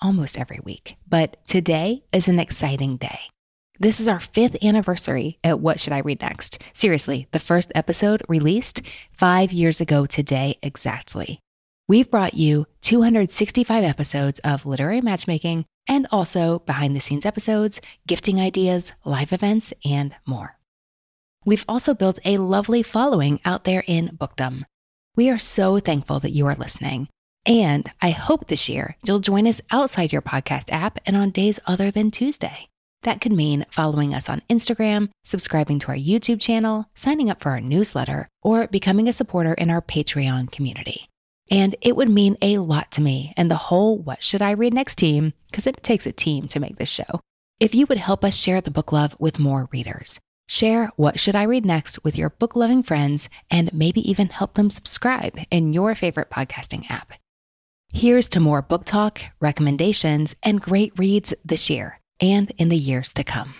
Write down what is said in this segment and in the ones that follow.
almost every week, but today is an exciting day. This is our fifth anniversary at What Should I Read Next? Seriously, the first episode released five years ago today exactly. We've brought you 265 episodes of literary matchmaking and also behind the scenes episodes, gifting ideas, live events, and more. We've also built a lovely following out there in Bookdom. We are so thankful that you are listening. And I hope this year you'll join us outside your podcast app and on days other than Tuesday. That could mean following us on Instagram, subscribing to our YouTube channel, signing up for our newsletter, or becoming a supporter in our Patreon community. And it would mean a lot to me and the whole What Should I Read Next team, because it takes a team to make this show. If you would help us share the book love with more readers, share What Should I Read Next with your book loving friends, and maybe even help them subscribe in your favorite podcasting app. Here's to more book talk, recommendations, and great reads this year and in the years to come.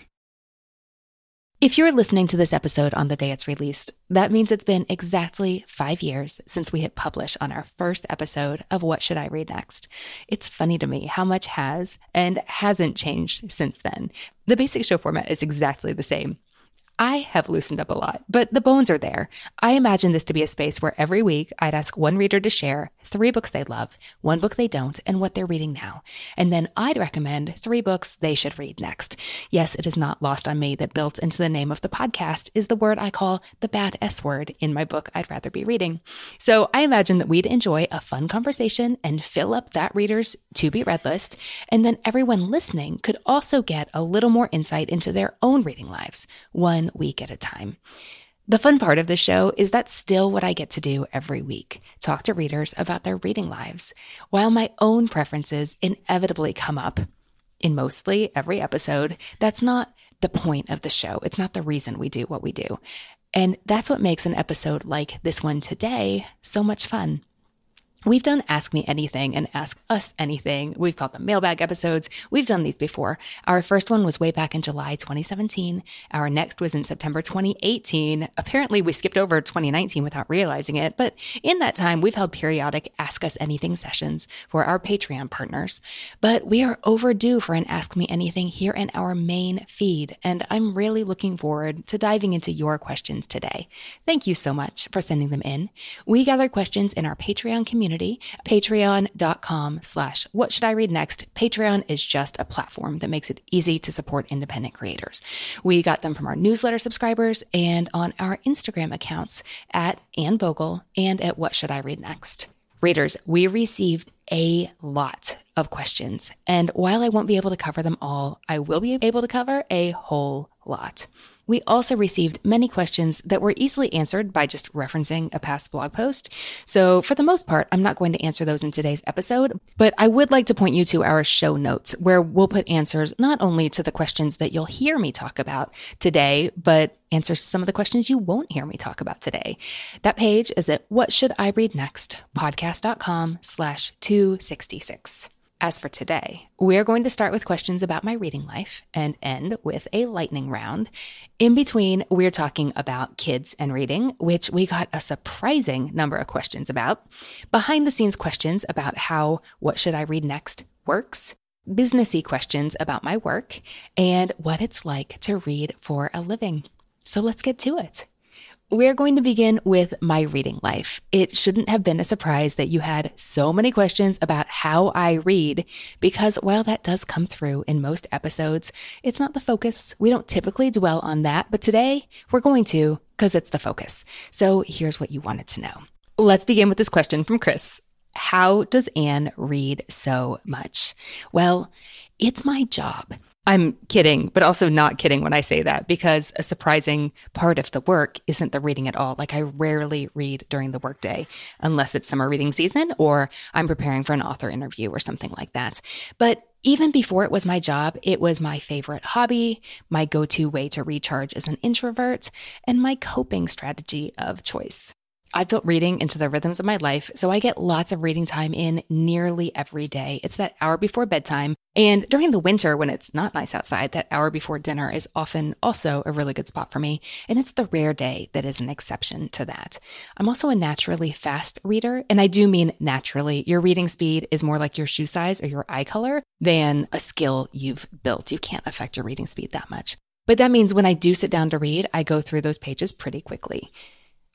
If you're listening to this episode on the day it's released, that means it's been exactly five years since we hit publish on our first episode of What Should I Read Next? It's funny to me how much has and hasn't changed since then. The basic show format is exactly the same. I have loosened up a lot, but the bones are there. I imagine this to be a space where every week I'd ask one reader to share three books they love, one book they don't, and what they're reading now. And then I'd recommend three books they should read next. Yes, it is not lost on me that built into the name of the podcast is the word I call the bad S word in my book I'd rather be reading. So I imagine that we'd enjoy a fun conversation and fill up that reader's to be read list. And then everyone listening could also get a little more insight into their own reading lives. One one week at a time. The fun part of the show is that's still what I get to do every week talk to readers about their reading lives, while my own preferences inevitably come up in mostly every episode. That's not the point of the show, it's not the reason we do what we do. And that's what makes an episode like this one today so much fun. We've done Ask Me Anything and Ask Us Anything. We've called them mailbag episodes. We've done these before. Our first one was way back in July 2017. Our next was in September 2018. Apparently, we skipped over 2019 without realizing it. But in that time, we've held periodic Ask Us Anything sessions for our Patreon partners. But we are overdue for an Ask Me Anything here in our main feed. And I'm really looking forward to diving into your questions today. Thank you so much for sending them in. We gather questions in our Patreon community community, patreon.com slash what should I read next. Patreon is just a platform that makes it easy to support independent creators. We got them from our newsletter subscribers and on our Instagram accounts at Anne Bogel and at What Should I Read Next. Readers, we received a lot of questions. And while I won't be able to cover them all, I will be able to cover a whole lot. We also received many questions that were easily answered by just referencing a past blog post. So, for the most part, I'm not going to answer those in today's episode, but I would like to point you to our show notes where we'll put answers not only to the questions that you'll hear me talk about today, but answers some of the questions you won't hear me talk about today. That page is at what should I read next podcast.com slash 266. As for today, we are going to start with questions about my reading life and end with a lightning round. In between, we're talking about kids and reading, which we got a surprising number of questions about. Behind the scenes questions about how What Should I Read Next works, businessy questions about my work, and what it's like to read for a living. So let's get to it. We're going to begin with my reading life. It shouldn't have been a surprise that you had so many questions about how I read, because while that does come through in most episodes, it's not the focus. We don't typically dwell on that, but today we're going to because it's the focus. So here's what you wanted to know. Let's begin with this question from Chris. How does Anne read so much? Well, it's my job. I'm kidding, but also not kidding when I say that because a surprising part of the work isn't the reading at all. Like I rarely read during the workday unless it's summer reading season or I'm preparing for an author interview or something like that. But Even before it was my job, it was my favorite hobby, my go to way to recharge as an introvert, and my coping strategy of choice. I've built reading into the rhythms of my life, so I get lots of reading time in nearly every day. It's that hour before bedtime. And during the winter, when it's not nice outside, that hour before dinner is often also a really good spot for me. And it's the rare day that is an exception to that. I'm also a naturally fast reader, and I do mean naturally. Your reading speed is more like your shoe size or your eye color than a skill you've built. You can't affect your reading speed that much. But that means when I do sit down to read, I go through those pages pretty quickly.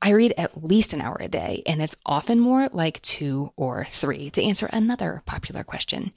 I read at least an hour a day, and it's often more like two or three to answer another popular question.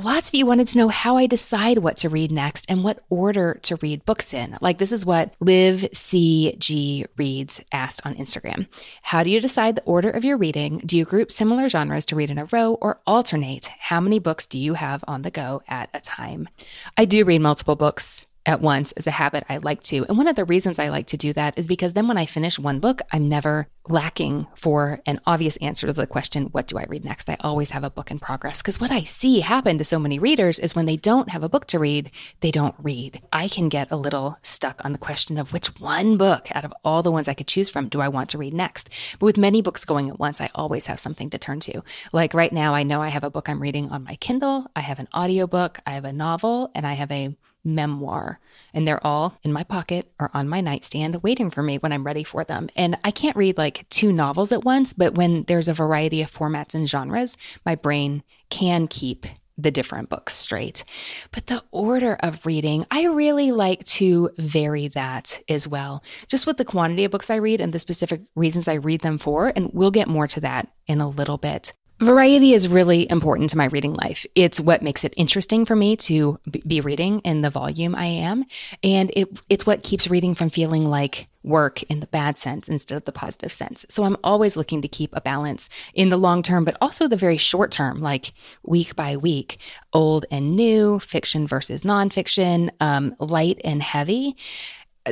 Lots of you wanted to know how I decide what to read next and what order to read books in. Like, this is what Liv CG Reads asked on Instagram. How do you decide the order of your reading? Do you group similar genres to read in a row or alternate? How many books do you have on the go at a time? I do read multiple books at once is a habit I like to. And one of the reasons I like to do that is because then when I finish one book, I'm never lacking for an obvious answer to the question, what do I read next? I always have a book in progress. Because what I see happen to so many readers is when they don't have a book to read, they don't read. I can get a little stuck on the question of which one book out of all the ones I could choose from do I want to read next? But with many books going at once, I always have something to turn to. Like right now, I know I have a book I'm reading on my Kindle, I have an audiobook, I have a novel, and I have a memoir. And they're all in my pocket or on my nightstand waiting for me when I'm ready for them. And I can't read like two novels at once, but when there's a variety of formats and genres, my brain can keep the different books straight. But the order of reading, I really like to vary that as well, just with the quantity of books I read and the specific reasons I read them for. And we'll get more to that in a little bit. Variety is really important to my reading life. It's what makes it interesting for me to be reading in the volume I am. And it, it's what keeps reading from feeling like work in the bad sense instead of the positive sense. So I'm always looking to keep a balance in the long term, but also the very short term, like week by week, old and new, fiction versus nonfiction, um, light and heavy.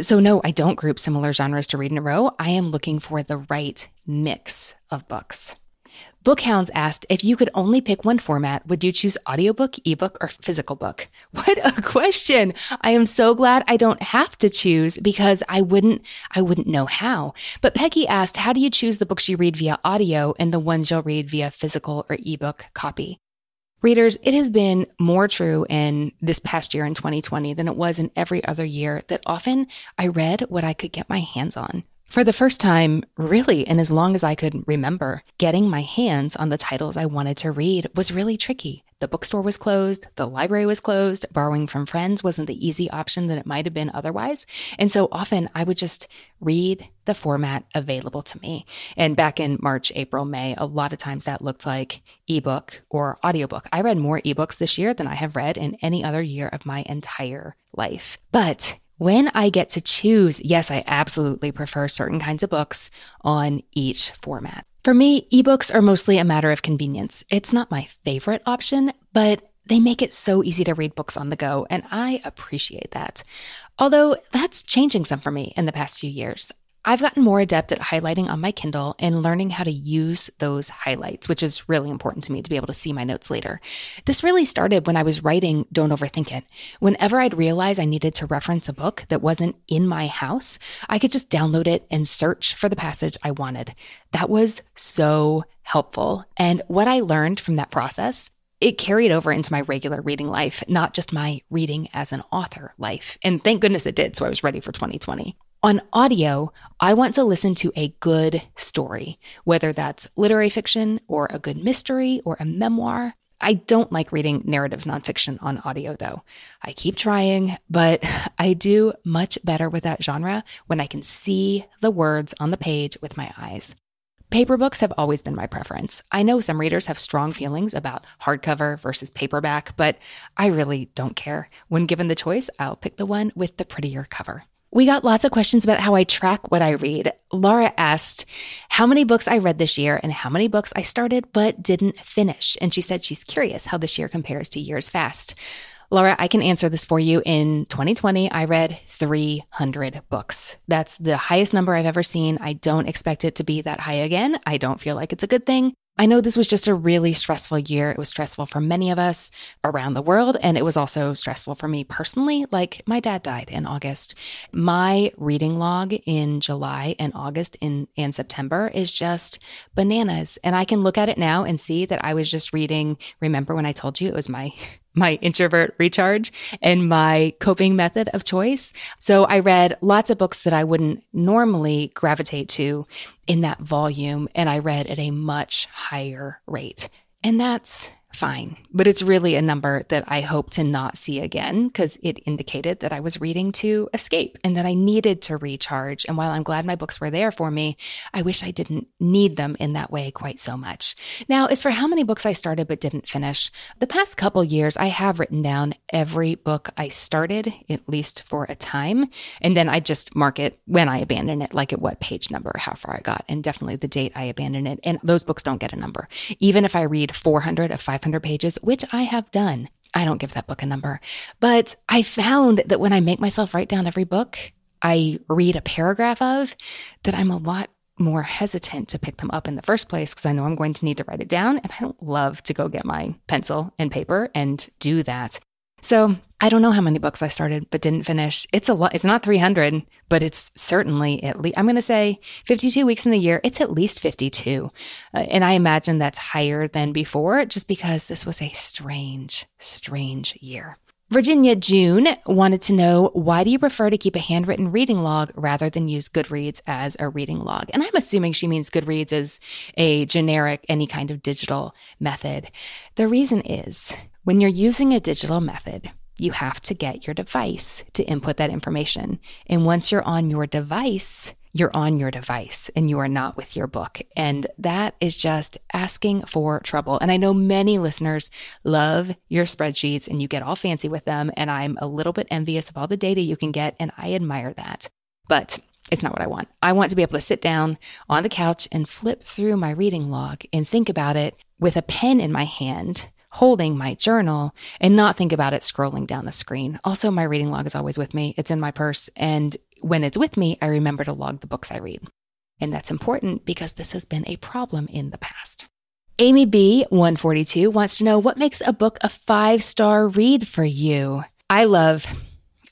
So, no, I don't group similar genres to read in a row. I am looking for the right mix of books. Bookhounds asked if you could only pick one format, would you choose audiobook, ebook, or physical book? What a question. I am so glad I don't have to choose because I wouldn't I wouldn't know how. But Peggy asked, how do you choose the books you read via audio and the ones you'll read via physical or ebook copy? Readers, it has been more true in this past year in 2020 than it was in every other year that often I read what I could get my hands on. For the first time, really, and as long as I could remember, getting my hands on the titles I wanted to read was really tricky. The bookstore was closed, the library was closed, borrowing from friends wasn't the easy option that it might have been otherwise. And so often I would just read the format available to me. And back in March, April, May, a lot of times that looked like ebook or audiobook. I read more ebooks this year than I have read in any other year of my entire life. But when I get to choose, yes, I absolutely prefer certain kinds of books on each format. For me, ebooks are mostly a matter of convenience. It's not my favorite option, but they make it so easy to read books on the go, and I appreciate that. Although that's changing some for me in the past few years. I've gotten more adept at highlighting on my Kindle and learning how to use those highlights, which is really important to me to be able to see my notes later. This really started when I was writing Don't Overthink It. Whenever I'd realize I needed to reference a book that wasn't in my house, I could just download it and search for the passage I wanted. That was so helpful. And what I learned from that process it carried over into my regular reading life, not just my reading as an author life. And thank goodness it did. So I was ready for 2020. On audio, I want to listen to a good story, whether that's literary fiction or a good mystery or a memoir. I don't like reading narrative nonfiction on audio, though. I keep trying, but I do much better with that genre when I can see the words on the page with my eyes. Paper books have always been my preference. I know some readers have strong feelings about hardcover versus paperback, but I really don't care. When given the choice, I'll pick the one with the prettier cover. We got lots of questions about how I track what I read. Laura asked how many books I read this year and how many books I started but didn't finish. And she said she's curious how this year compares to years past. Laura, I can answer this for you. In 2020, I read 300 books. That's the highest number I've ever seen. I don't expect it to be that high again. I don't feel like it's a good thing, I know this was just a really stressful year. It was stressful for many of us around the world, and it was also stressful for me personally. Like, my dad died in August. My reading log in July and August in, and September is just bananas. And I can look at it now and see that I was just reading. Remember when I told you it was my my introvert recharge and my coping method of choice. So I read lots of books that I wouldn't normally gravitate to in that volume, and I read at a much higher rate. And that's fine. But it's really a number that I hope to not see again because it indicated that I was reading to escape and that I needed to recharge. And while I'm glad my books were there for me, I wish I didn't need them in that way quite so much. Now, as for how many books I started but didn't finish, the past couple years, I have written down every book I started, at least for a time. And then I just mark it when I abandon it, like at what page number, how far I got, and definitely the date I abandoned it. And those books don't get a number. Even if I read 400 of 500 500 pages, which I have done. I don't give that book a number, but I found that when I make myself write down every book I read a paragraph of, that I'm a lot more hesitant to pick them up in the first place because I know I'm going to need to write it down. And I don't love to go get my pencil and paper and do that. So I don't know how many books I started but didn't finish. It's a lot. It's not 300, but it's certainly at least, I'm going to say 52 weeks in a year. It's at least 52. Uh, and I imagine that's higher than before just because this was a strange, strange year. Virginia June wanted to know why do you prefer to keep a handwritten reading log rather than use Goodreads as a reading log? And I'm assuming she means Goodreads as a generic, any kind of digital method. The reason is when you're using a digital method, you have to get your device to input that information. And once you're on your device, you're on your device and you are not with your book. And that is just asking for trouble. And I know many listeners love your spreadsheets and you get all fancy with them. And I'm a little bit envious of all the data you can get. And I admire that. But it's not what I want. I want to be able to sit down on the couch and flip through my reading log and think about it with a pen in my hand holding my journal and not think about it scrolling down the screen. Also, my reading log is always with me. It's in my purse. And when it's with me, I remember to log the books I read. And that's important because this has been a problem in the past. Amy B, 142, wants to know what makes a book a five star read for you? I love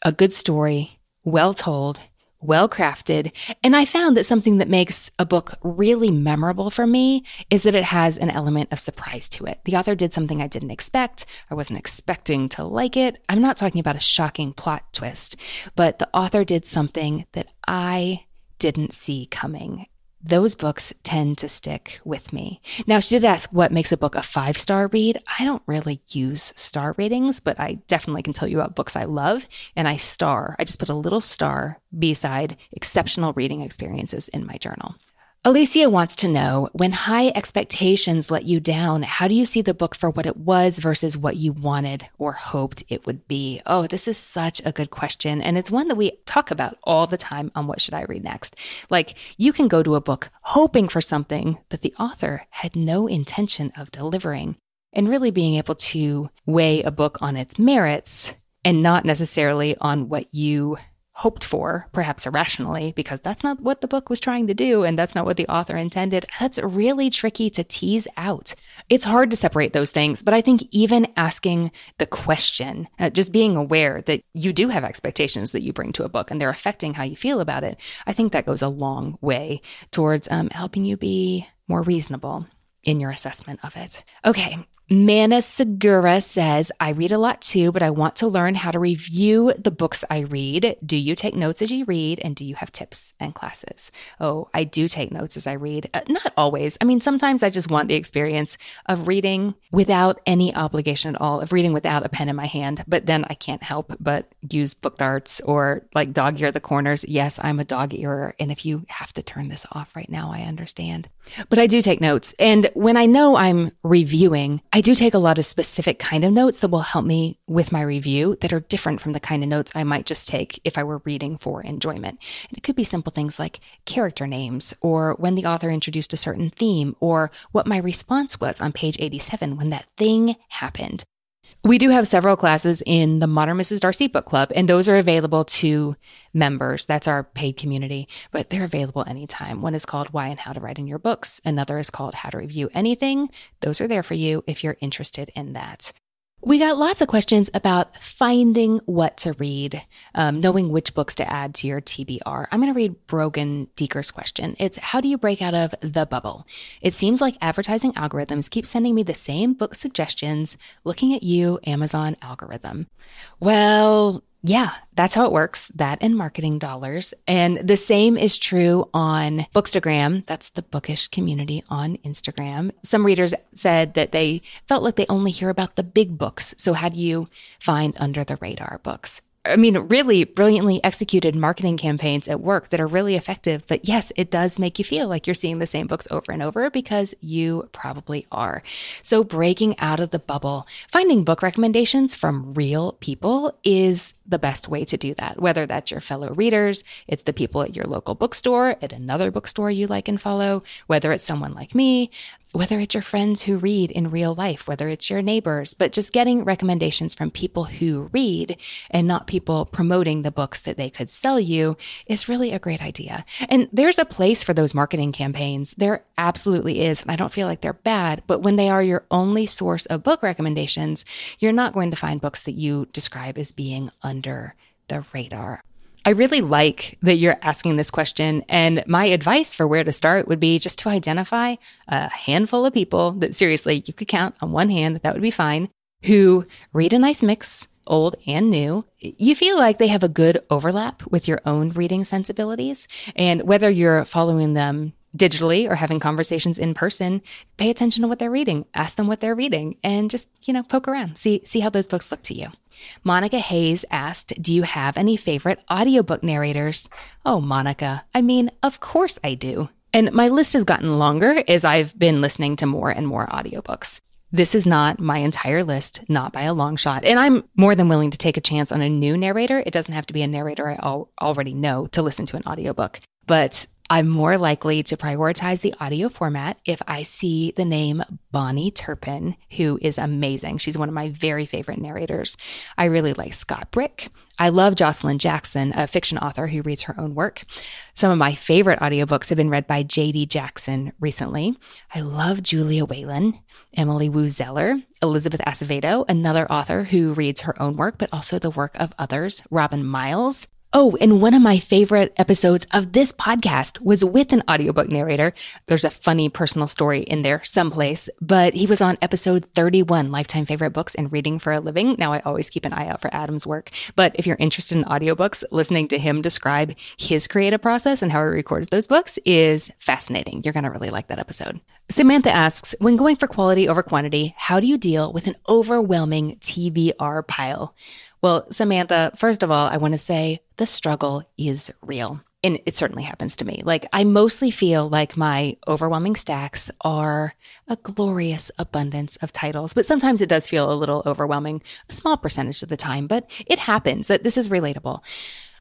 a good story, well told, well crafted. And I found that something that makes a book really memorable for me is that it has an element of surprise to it. The author did something I didn't expect. I wasn't expecting to like it. I'm not talking about a shocking plot twist, but the author did something that I didn't see coming those books tend to stick with me. Now, she did ask what makes a book a five star read. I don't really use star ratings, but I definitely can tell you about books I love. And I star, I just put a little star beside exceptional reading experiences in my journal. Alicia wants to know when high expectations let you down, how do you see the book for what it was versus what you wanted or hoped it would be? Oh, this is such a good question. And it's one that we talk about all the time on What Should I Read Next? Like, you can go to a book hoping for something that the author had no intention of delivering, and really being able to weigh a book on its merits and not necessarily on what you hoped for, perhaps irrationally, because that's not what the book was trying to do and that's not what the author intended. That's really tricky to tease out. It's hard to separate those things, but I think even asking the question, uh, just being aware that you do have expectations that you bring to a book and they're affecting how you feel about it, I think that goes a long way towards um, helping you be more reasonable in your assessment of it. Okay, Mana Segura says, I read a lot too, but I want to learn how to review the books I read. Do you take notes as you read? And do you have tips and classes? Oh, I do take notes as I read. Uh, not always. I mean, sometimes I just want the experience of reading without any obligation at all, of reading without a pen in my hand. But then I can't help but use book darts or like dog ear the corners. Yes, I'm a dog earer. And if you have to turn this off right now, I understand. But I do take notes. And when I know I'm reviewing, I do take a lot of specific kind of notes that will help me with my review that are different from the kind of notes I might just take if I were reading for enjoyment. And it could be simple things like character names or when the author introduced a certain theme or what my response was on page 87 when that thing happened. We do have several classes in the Modern Mrs. Darcy Book Club, and those are available to members. That's our paid community, but they're available anytime. One is called Why and How to Write in Your Books, another is called How to Review Anything. Those are there for you if you're interested in that. We got lots of questions about finding what to read, um, knowing which books to add to your TBR. I'm going to read Brogan Deeker's question. It's how do you break out of the bubble? It seems like advertising algorithms keep sending me the same book suggestions. Looking at you, Amazon algorithm. Well, yeah, that's how it works. That and marketing dollars. And the same is true on Bookstagram. That's the bookish community on Instagram. Some readers said that they felt like they only hear about the big books. So how do you find under the radar books? I mean, really brilliantly executed marketing campaigns at work that are really effective. But yes, it does make you feel like you're seeing the same books over and over because you probably are. So breaking out of the bubble, finding book recommendations from real people is the best way to do that. Whether that's your fellow readers, it's the people at your local bookstore, at another bookstore you like and follow, whether it's someone like me, whether it's your friends who read in real life, whether it's your neighbors, but just getting recommendations from people who read and not people promoting the books that they could sell you is really a great idea. And there's a place for those marketing campaigns. There absolutely is. And I don't feel like they're bad, but when they are your only source of book recommendations, you're not going to find books that you describe as being under the radar. I really like that you're asking this question. And my advice for where to start would be just to identify a handful of people that seriously you could count on one hand, that would be fine, who read a nice mix, old and new. You feel like they have a good overlap with your own reading sensibilities. And whether you're following them digitally or having conversations in person, pay attention to what they're reading, ask them what they're reading, and just, you know, poke around, see, see how those books look to you. Monica Hayes asked, Do you have any favorite audiobook narrators? Oh, Monica, I mean, of course I do. And my list has gotten longer as I've been listening to more and more audiobooks. This is not my entire list, not by a long shot. And I'm more than willing to take a chance on a new narrator. It doesn't have to be a narrator I al- already know to listen to an audiobook. But I'm more likely to prioritize the audio format if I see the name Bahni Turpin, who is amazing. She's one of my very favorite narrators. I really like Scott Brick. I love Jocelyn Jackson, a fiction author who reads her own work. Some of my favorite audiobooks have been read by J.D. Jackson recently. I love Julia Whelan, Emily Woo Zeller, Elizabeth Acevedo, another author who reads her own work, but also the work of others, Robin Miles, Oh, and one of my favorite episodes of this podcast was with an audiobook narrator. There's a funny personal story in there someplace, but he was on episode 31, Lifetime Favorite Books and Reading for a Living. Now I always keep an eye out for Adam's work, but if you're interested in audiobooks, listening to him describe his creative process and how he records those books is fascinating. You're going to really like that episode. Samantha asks, when going for quality over quantity, how do you deal with an overwhelming TBR pile? Well, Samantha, first of all, I want to say the struggle is real. And it certainly happens to me. Like, I mostly feel like my overwhelming stacks are a glorious abundance of titles, but sometimes it does feel a little overwhelming, a small percentage of the time, but it happens that this is relatable.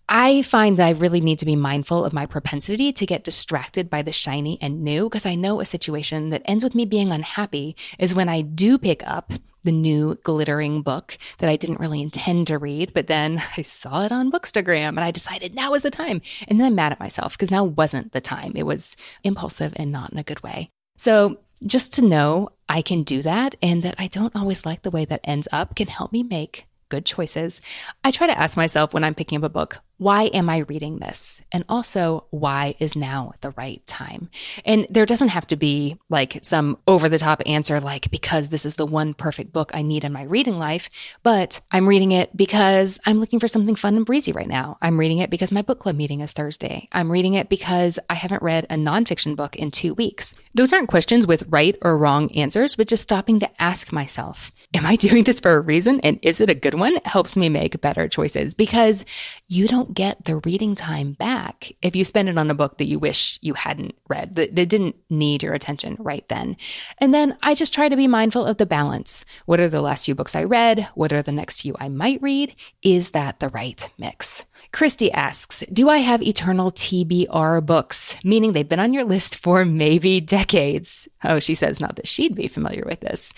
I find that I really need to be mindful of my propensity to get distracted by the shiny and new because I know a situation that ends with me being unhappy is when I do pick up the new glittering book that I didn't really intend to read, but then I saw it on Bookstagram and I decided now is the time. And then I'm mad at myself because now wasn't the time. It was impulsive and not in a good way. So just to know I can do that and that I don't always like the way that ends up can help me make good choices. I try to ask myself when I'm picking up a book, why am I reading this? And also, why is now the right time? And there doesn't have to be like some over the top answer, like because this is the one perfect book I need in my reading life, but I'm reading it because I'm looking for something fun and breezy right now. I'm reading it because my book club meeting is Thursday. I'm reading it because I haven't read a nonfiction book in two weeks. Those aren't questions with right or wrong answers, but just stopping to ask myself, am I doing this for a reason? And is it a good one? It helps me make better choices because you don't get the reading time back if you spend it on a book that you wish you hadn't read, that, that didn't need your attention right then. And then I just try to be mindful of the balance. What are the last few books I read? What are the next few I might read? Is that the right mix? Christy asks, Do I have eternal TBR books? Meaning they've been on your list for maybe decades. Oh, she says not that she'd be familiar with this.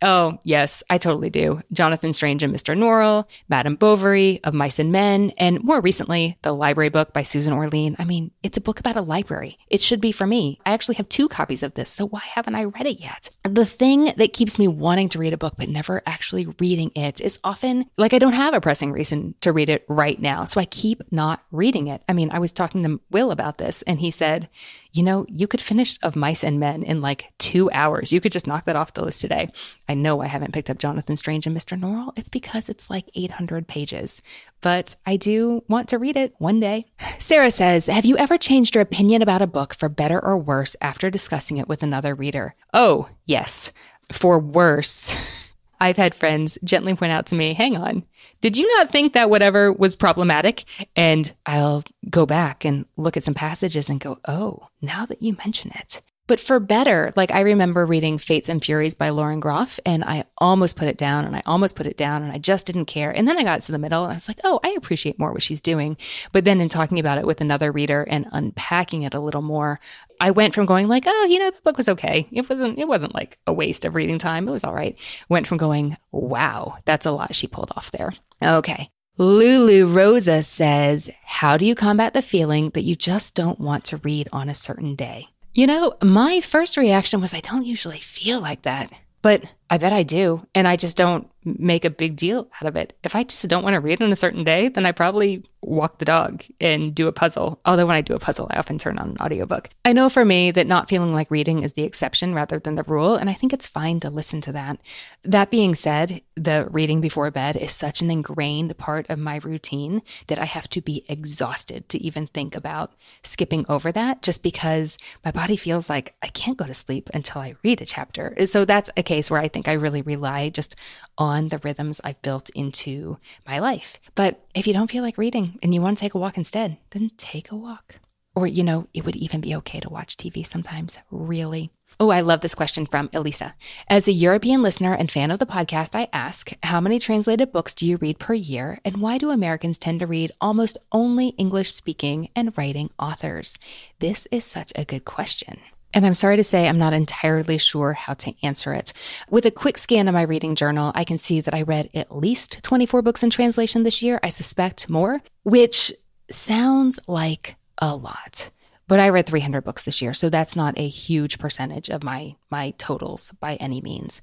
Oh, yes, I totally do. Jonathan Strange and Mr. Norrell, Madame Bovary, Of Mice and Men, and more recently, the library book by Susan Orlean. I mean, it's a book about a library. It should be for me. I actually have two copies of this, so why haven't I read it yet? The thing that keeps me wanting to read a book but never actually reading it is often like I don't have a pressing reason to read it right now. So I keep not reading it. I mean, I was talking to Will about this and he said, you know, you could finish Of Mice and Men in like two hours. You could just knock that off the list today. I know I haven't picked up Jonathan Strange and Mr. Norrell. It's because it's like 800 pages, but I do want to read it one day. Sarah says, Have you ever changed your opinion about a book for better or worse after discussing it with another reader? Oh, yes. For worse. I've had friends gently point out to me, hang on, did you not think that whatever was problematic? And I'll go back and look at some passages and go, oh, now that you mention it, but for better, like I remember reading Fates and Furies by Lauren Groff and I almost put it down and I almost put it down and I just didn't care. And then I got to the middle and I was like, oh, I appreciate more what she's doing. But then in talking about it with another reader and unpacking it a little more, I went from going like, oh, you know, the book was okay. It wasn't, it wasn't like a waste of reading time. It was all right. Went from going, wow, that's a lot she pulled off there. Okay. Lulu Rosa says, How do you combat the feeling that you just don't want to read on a certain day? You know, my first reaction was I don't usually feel like that, but I bet I do. And I just don't make a big deal out of it. If I just don't want to read on a certain day, then I probably walk the dog and do a puzzle. Although when I do a puzzle, I often turn on an audiobook. I know for me that not feeling like reading is the exception rather than the rule, and I think it's fine to listen to that. That being said, the reading before bed is such an ingrained part of my routine that I have to be exhausted to even think about skipping over that just because my body feels like I can't go to sleep until I read a chapter. So that's a case where I think I really rely just on the rhythms I've built into my life. But if you don't feel like reading and you want to take a walk instead, then take a walk. Or, you know, it would even be okay to watch TV sometimes, really. Oh, I love this question from Elisa. As a European listener and fan of the podcast, I ask, how many translated books do you read per year? And why do Americans tend to read almost only English speaking and writing authors? This is such a good question. And I'm sorry to say, I'm not entirely sure how to answer it. With a quick scan of my reading journal, I can see that I read at least 24 books in translation this year. I suspect more, which sounds like a lot. But I read 300 books this year, so that's not a huge percentage of my my totals by any means.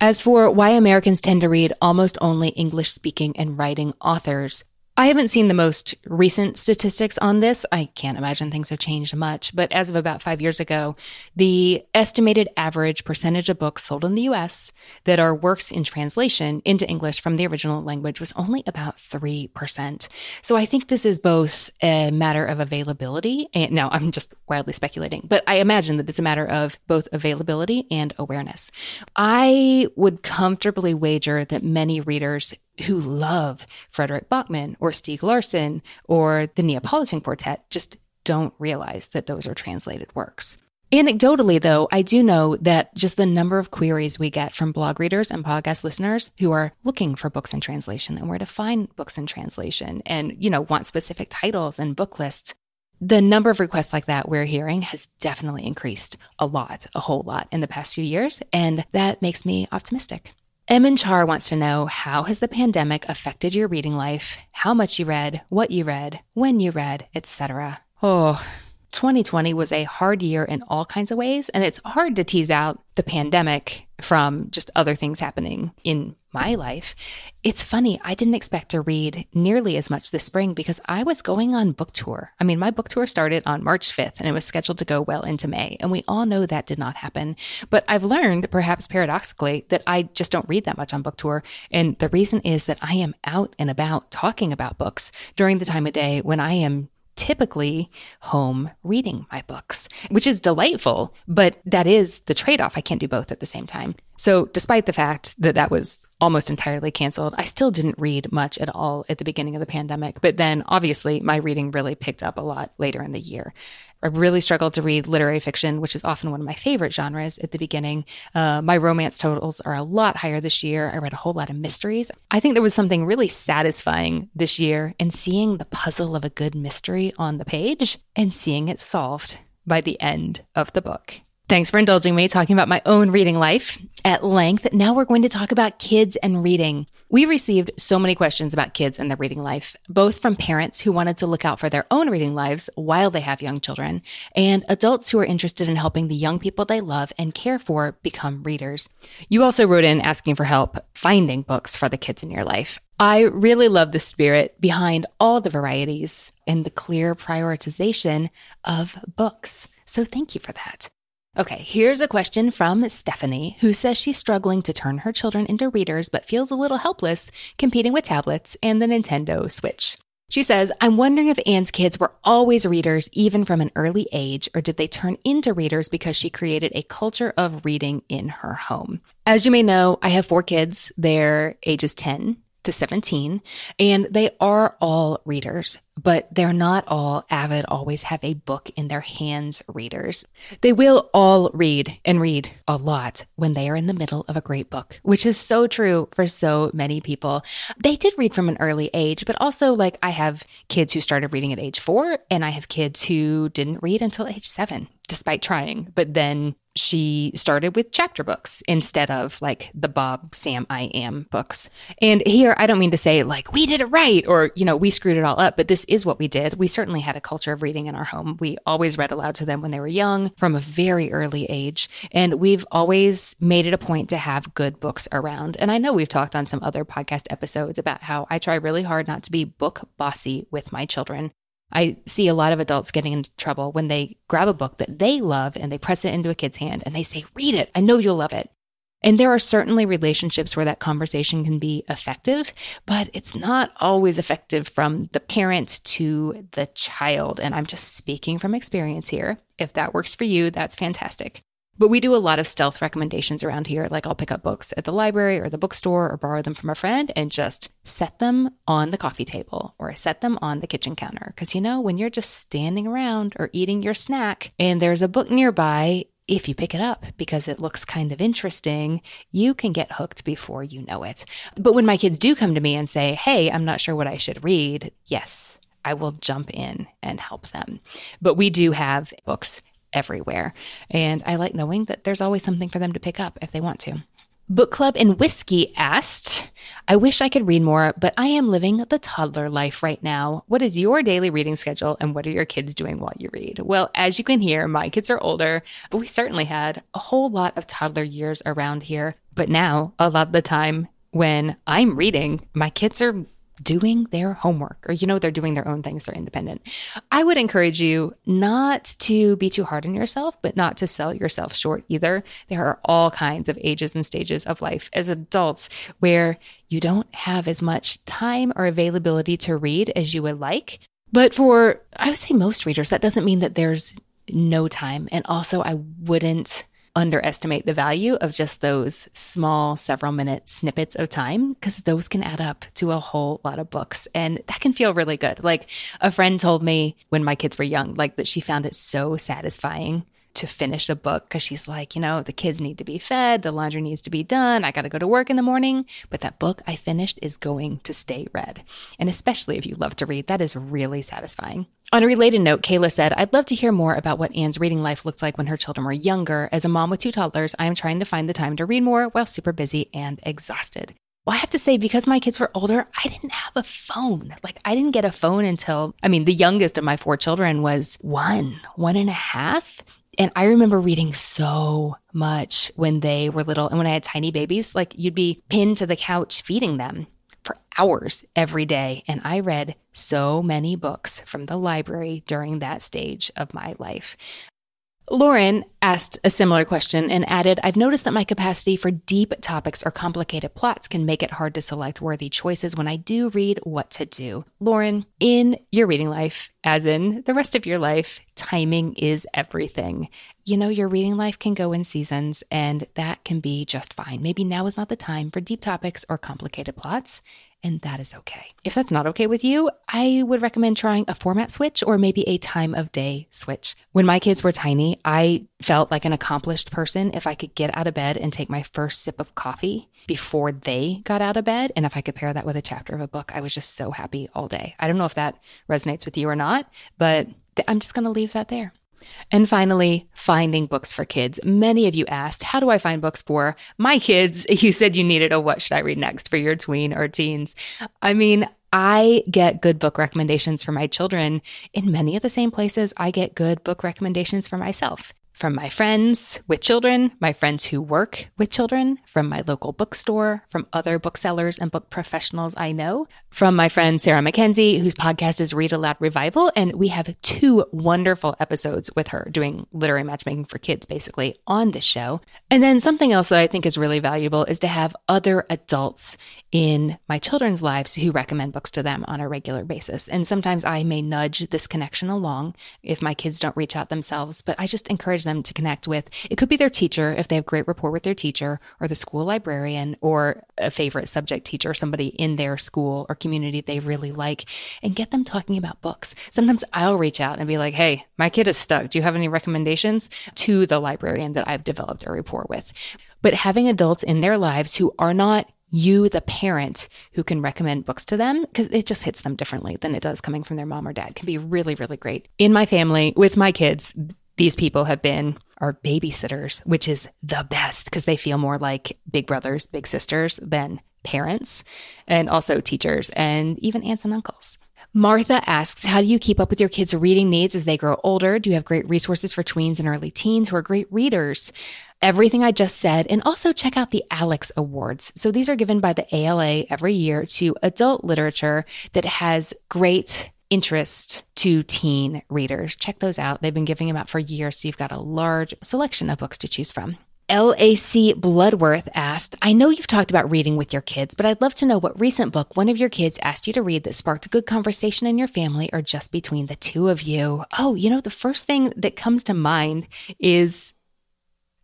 As for why Americans tend to read almost only English speaking and writing authors, I haven't seen the most recent statistics on this. I can't imagine things have changed much, but as of about five years ago, the estimated average percentage of books sold in the US that are works in translation into English from the original language was only about 3%. So I think this is both a matter of availability and now I'm just wildly speculating, but I imagine that it's a matter of both availability and awareness. I would comfortably wager that many readers who love Fredrik Backman or Stieg Larsson or the Neapolitan Quartet just don't realize that those are translated works. Anecdotally, though, I do know that just the number of queries we get from blog readers and podcast listeners who are looking for books in translation and where to find books in translation and, you know, want specific titles and book lists. The number of requests like that we're hearing has definitely increased a lot, a whole lot in the past few years. And that makes me optimistic. Emin Char wants to know how has the pandemic affected your reading life? How much you read, what you read, when you read, etc. Oh, 2020 was a hard year in all kinds of ways, and it's hard to tease out the pandemic from just other things happening in my life. It's funny, I didn't expect to read nearly as much this spring because I was going on book tour. I mean, my book tour started on March 5th and it was scheduled to go well into May, and we all know that did not happen. But I've learned, perhaps paradoxically, that I just don't read that much on book tour. And the reason is that I am out and about talking about books during the time of day when I am typically home reading my books, which is delightful, but that is the trade off. I can't do both at the same time. So, despite the fact that that was almost entirely canceled, I still didn't read much at all at the beginning of the pandemic. But then, obviously, my reading really picked up a lot later in the year. I really struggled to read literary fiction, which is often one of my favorite genres at the beginning. Uh, my romance totals are a lot higher this year. I read a whole lot of mysteries. I think there was something really satisfying this year in seeing the puzzle of a good mystery on the page and seeing it solved by the end of the book. Thanks for indulging me talking about my own reading life at length. Now we're going to talk about kids and reading. We received so many questions about kids and their reading life, both from parents who wanted to look out for their own reading lives while they have young children, and adults who are interested in helping the young people they love and care for become readers. You also wrote in asking for help finding books for the kids in your life. I really love the spirit behind all the varieties and the clear prioritization of books. So thank you for that. Okay, here's a question from Stephanie, who says she's struggling to turn her children into readers, but feels a little helpless competing with tablets and the Nintendo Switch. She says, I'm wondering if Anne's kids were always readers, even from an early age, or did they turn into readers because she created a culture of reading in her home? As you may know, I have four kids. They're ages 10, to 17, and they are all readers, but they're not all avid, always have a book in their hands readers. They will all read and read a lot when they are in the middle of a great book, which is so true for so many people. They did read from an early age, but also like I have kids who started reading at age four, and I have kids who didn't read until age seven despite trying. But then she started with chapter books instead of like the Bob, Sam, I Am books. And here, I don't mean to say like we did it right or, you know, we screwed it all up, but this is what we did. We certainly had a culture of reading in our home. We always read aloud to them when they were young from a very early age. And we've always made it a point to have good books around. And I know we've talked on some other podcast episodes about how I try really hard not to be book bossy with my children. I see a lot of adults getting into trouble when they grab a book that they love and they press it into a kid's hand and they say, Read it. I know you'll love it. And there are certainly relationships where that conversation can be effective, but it's not always effective from the parent to the child. And I'm just speaking from experience here. If that works for you, that's fantastic. But we do a lot of stealth recommendations around here. Like I'll pick up books at the library or the bookstore or borrow them from a friend and just set them on the coffee table or set them on the kitchen counter. Because, you know, when you're just standing around or eating your snack and there's a book nearby, if you pick it up because it looks kind of interesting, you can get hooked before you know it. But when my kids do come to me and say, Hey, I'm not sure what I should read, yes, I will jump in and help them. But we do have books everywhere. And I like knowing that there's always something for them to pick up if they want to. Book Club and Whiskey asked, I wish I could read more, but I am living the toddler life right now. What is your daily reading schedule and what are your kids doing while you read? Well, as you can hear, my kids are older, but we certainly had a whole lot of toddler years around here. But now, a lot of the time when I'm reading, my kids are doing their homework or you know they're doing their own things they're independent. I would encourage you not to be too hard on yourself but not to sell yourself short either. There are all kinds of ages and stages of life as adults where you don't have as much time or availability to read as you would like. But for i would say most readers that doesn't mean that there's no time. And also i wouldn't underestimate the value of just those small several minute snippets of time because those can add up to a whole lot of books and that can feel really good. Like a friend told me when my kids were young, like that she found it so satisfying to finish a book because she's like, you know, the kids need to be fed, the laundry needs to be done, I got to go to work in the morning. But that book I finished is going to stay read. And especially if you love to read, that is really satisfying. On a related note, Kayla said, I'd love to hear more about what Anne's reading life looked like when her children were younger. As a mom with two toddlers, I am trying to find the time to read more while super busy and exhausted. Well, I have to say, because my kids were older, I didn't have a phone. Like, I didn't get a phone until, I mean, the youngest of my four children was one, one and a half. And I remember reading so much when they were little and when I had tiny babies, like you'd be pinned to the couch feeding them for hours every day. And I read so many books from the library during that stage of my life. Lauren asked a similar question and added, I've noticed that my capacity for deep topics or complicated plots can make it hard to select worthy choices when I do read what to do. Lauren, in your reading life, as in the rest of your life, timing is everything. You know, your reading life can go in seasons, and that can be just fine. Maybe now is not the time for deep topics or complicated plots. And that is okay. If that's not okay with you, I would recommend trying a format switch or maybe a time of day switch. When my kids were tiny, I felt like an accomplished person if I could get out of bed and take my first sip of coffee before they got out of bed. And if I could pair that with a chapter of a book, I was just so happy all day. I don't know if that resonates with you or not, but I'm just going to leave that there. And finally, finding books for kids. Many of you asked, How do I find books for my kids? You said you needed a What Should I Read Next for your tween or teens. I mean, I get good book recommendations for my children in many of the same places I get good book recommendations for myself from my friends with children, my friends who work with children, from my local bookstore, from other booksellers and book professionals I know, from my friend Sarah Mackenzie, whose podcast is Read Aloud Revival. And we have two wonderful episodes with her doing literary matchmaking for kids, basically, on this show. And then something else that I think is really valuable is to have other adults in my children's lives who recommend books to them on a regular basis. And sometimes I may nudge this connection along if my kids don't reach out themselves, but I just encourage them to connect with. It could be their teacher if they have great rapport with their teacher, or the school librarian, or a favorite subject teacher, somebody in their school or community they really like, and get them talking about books. Sometimes I'll reach out and be like, hey, my kid is stuck. Do you have any recommendations to the librarian that I've developed a rapport with? But having adults in their lives who are not you, the parent who can recommend books to them, because it just hits them differently than it does coming from their mom or dad, can be really, really great. In my family, with my kids, these people have been our babysitters, which is the best because they feel more like big brothers, big sisters than parents, and also teachers and even aunts and uncles. Martha asks, How do you keep up with your kids' reading needs as they grow older? Do you have great resources for tweens and early teens who are great readers? Everything I just said, and also check out the Alex Awards. So these are given by the ALA every year to adult literature that has great interest to teen readers. Check those out. They've been giving them out for years, so you've got a large selection of books to choose from. LAC Bloodworth asked, I know you've talked about reading with your kids, but I'd love to know what recent book one of your kids asked you to read that sparked a good conversation in your family or just between the two of you. Oh, you know, the first thing that comes to mind is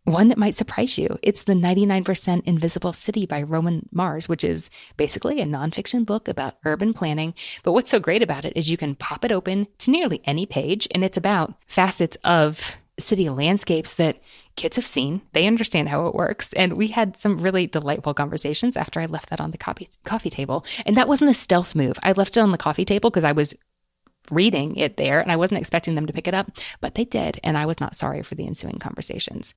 one that might surprise you. It's The 99% Invisible City by Roman Mars, which is basically a nonfiction book about urban planning. But what's so great about it is you can pop it open to nearly any page, and it's about facets of city landscapes that kids have seen. They understand how it works. And we had some really delightful conversations after I left that on the coffee, coffee table. And that wasn't a stealth move. I left it on the coffee table because I was reading it there and I wasn't expecting them to pick it up, but they did. And I was not sorry for the ensuing conversations.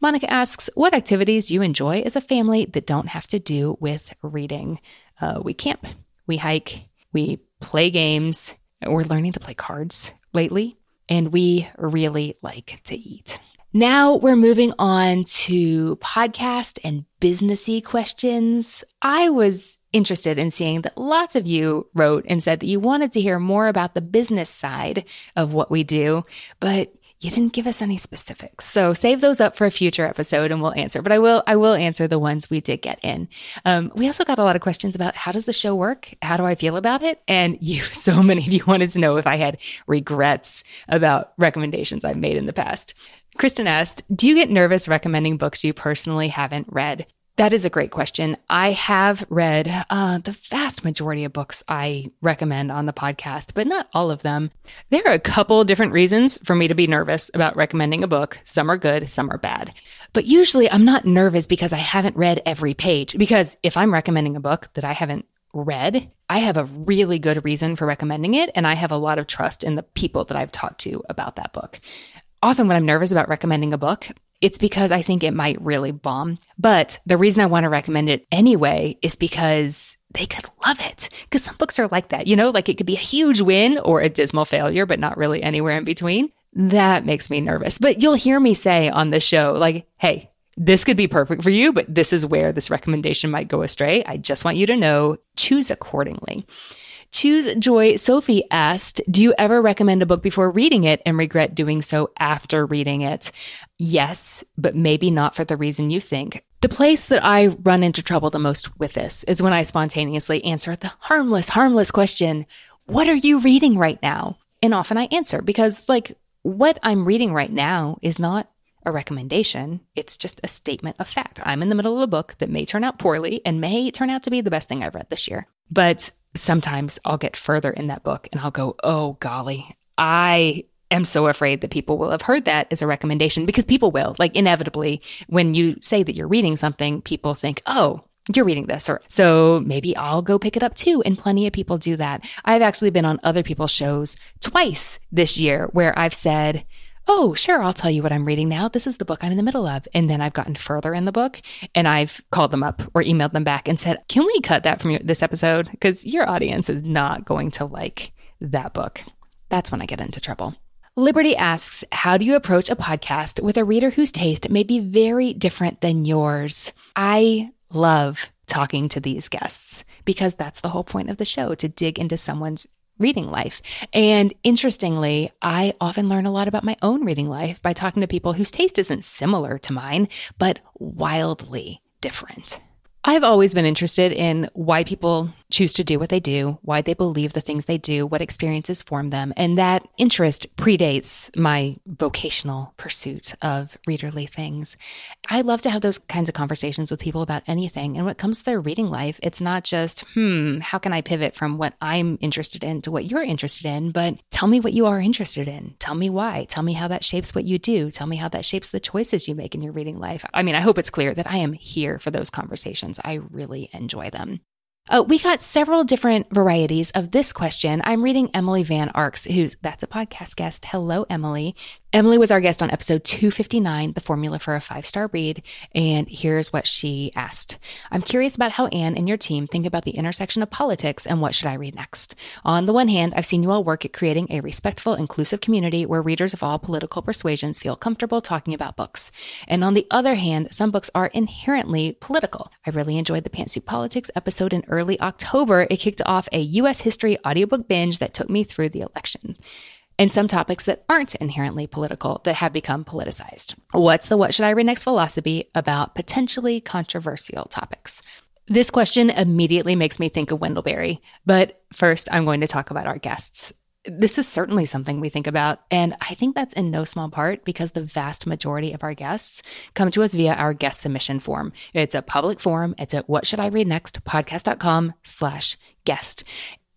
Monica asks, What activities you enjoy as a family that don't have to do with reading? Uh, we camp, we hike, we play games. We're learning to play cards lately, and we really like to eat. Now we're moving on to podcast and businessy questions. I was interested in seeing that lots of you wrote and said that you wanted to hear more about the business side of what we do, but you didn't give us any specifics. So save those up for a future episode and we'll answer. But I will I will answer the ones we did get in. Um, we also got a lot of questions about how does the show work? How do I feel about it? And you so many of you wanted to know if I had regrets about recommendations I've made in the past. Kristen asked, Do you get nervous recommending books you personally haven't read? That is a great question. I have read uh, the vast majority of books I recommend on the podcast, but not all of them. There are a couple different reasons for me to be nervous about recommending a book. Some are good, some are bad. But usually I'm not nervous because I haven't read every page. Because if I'm recommending a book that I haven't read, I have a really good reason for recommending it. And I have a lot of trust in the people that I've talked to about that book often when I'm nervous about recommending a book, it's because I think it might really bomb. But the reason I want to recommend it anyway is because they could love it. Because some books are like that, you know, like it could be a huge win or a dismal failure, but not really anywhere in between. That makes me nervous. But you'll hear me say on the show, like, hey, this could be perfect for you, but this is where this recommendation might go astray. I just want you to know, choose accordingly. Choose Joy Sophie asked, Do you ever recommend a book before reading it and regret doing so after reading it? Yes, but maybe not for the reason you think. The place that I run into trouble the most with this is when I spontaneously answer the harmless, harmless question, What are you reading right now? And often I answer because, like, what I'm reading right now is not a recommendation. It's just a statement of fact. I'm in the middle of a book that may turn out poorly and may turn out to be the best thing I've read this year. But sometimes I'll get further in that book and I'll go, oh, golly, I am so afraid that people will have heard that as a recommendation because people will. Like, inevitably, when you say that you're reading something, people think, oh, you're reading this or so maybe I'll go pick it up too and plenty of people do that. I've actually been on other people's shows twice this year where I've said, "Oh, sure, I'll tell you what I'm reading now. This is the book I'm in the middle of." And then I've gotten further in the book and I've called them up or emailed them back and said, "Can we cut that from this episode because your audience is not going to like that book." That's when I get into trouble. Liberty asks, How do you approach a podcast with a reader whose taste may be very different than yours? I love talking to these guests because that's the whole point of the show to dig into someone's reading life. And interestingly, I often learn a lot about my own reading life by talking to people whose taste isn't similar to mine, but wildly different. I've always been interested in why people choose to do what they do, why they believe the things they do, what experiences form them. And that interest predates my vocational pursuit of readerly things. I love to have those kinds of conversations with people about anything. And when it comes to their reading life, it's not just, hmm, how can I pivot from what I'm interested in to what you're interested in? But tell me what you are interested in. Tell me why. Tell me how that shapes what you do. Tell me how that shapes the choices you make in your reading life. I mean, I hope it's clear that I am here for those conversations. I really enjoy them. Uh, we got several different varieties of this question. I'm reading Emily Van Arks, who's that's a podcast guest. Hello, Emily. Emily was our guest on episode 259, The Formula for a Five Star Read. And here's what she asked I'm curious about how Anne and your team think about the intersection of politics and what should I read next. On the one hand, I've seen you all work at creating a respectful, inclusive community where readers of all political persuasions feel comfortable talking about books. And on the other hand, some books are inherently political. I really enjoyed the Pantsuit Politics episode in early October. It kicked off a U.S. history audiobook binge that took me through the election and some topics that aren't inherently political that have become politicized. What's the what should I read next philosophy about potentially controversial topics? This question immediately makes me think of Wendell Berry, but first I'm going to talk about our guests. This is certainly something we think about, and I think that's in no small part because the vast majority of our guests come to us via our guest submission form. It's a public forum. It's at what should I read next podcast.com slash guest.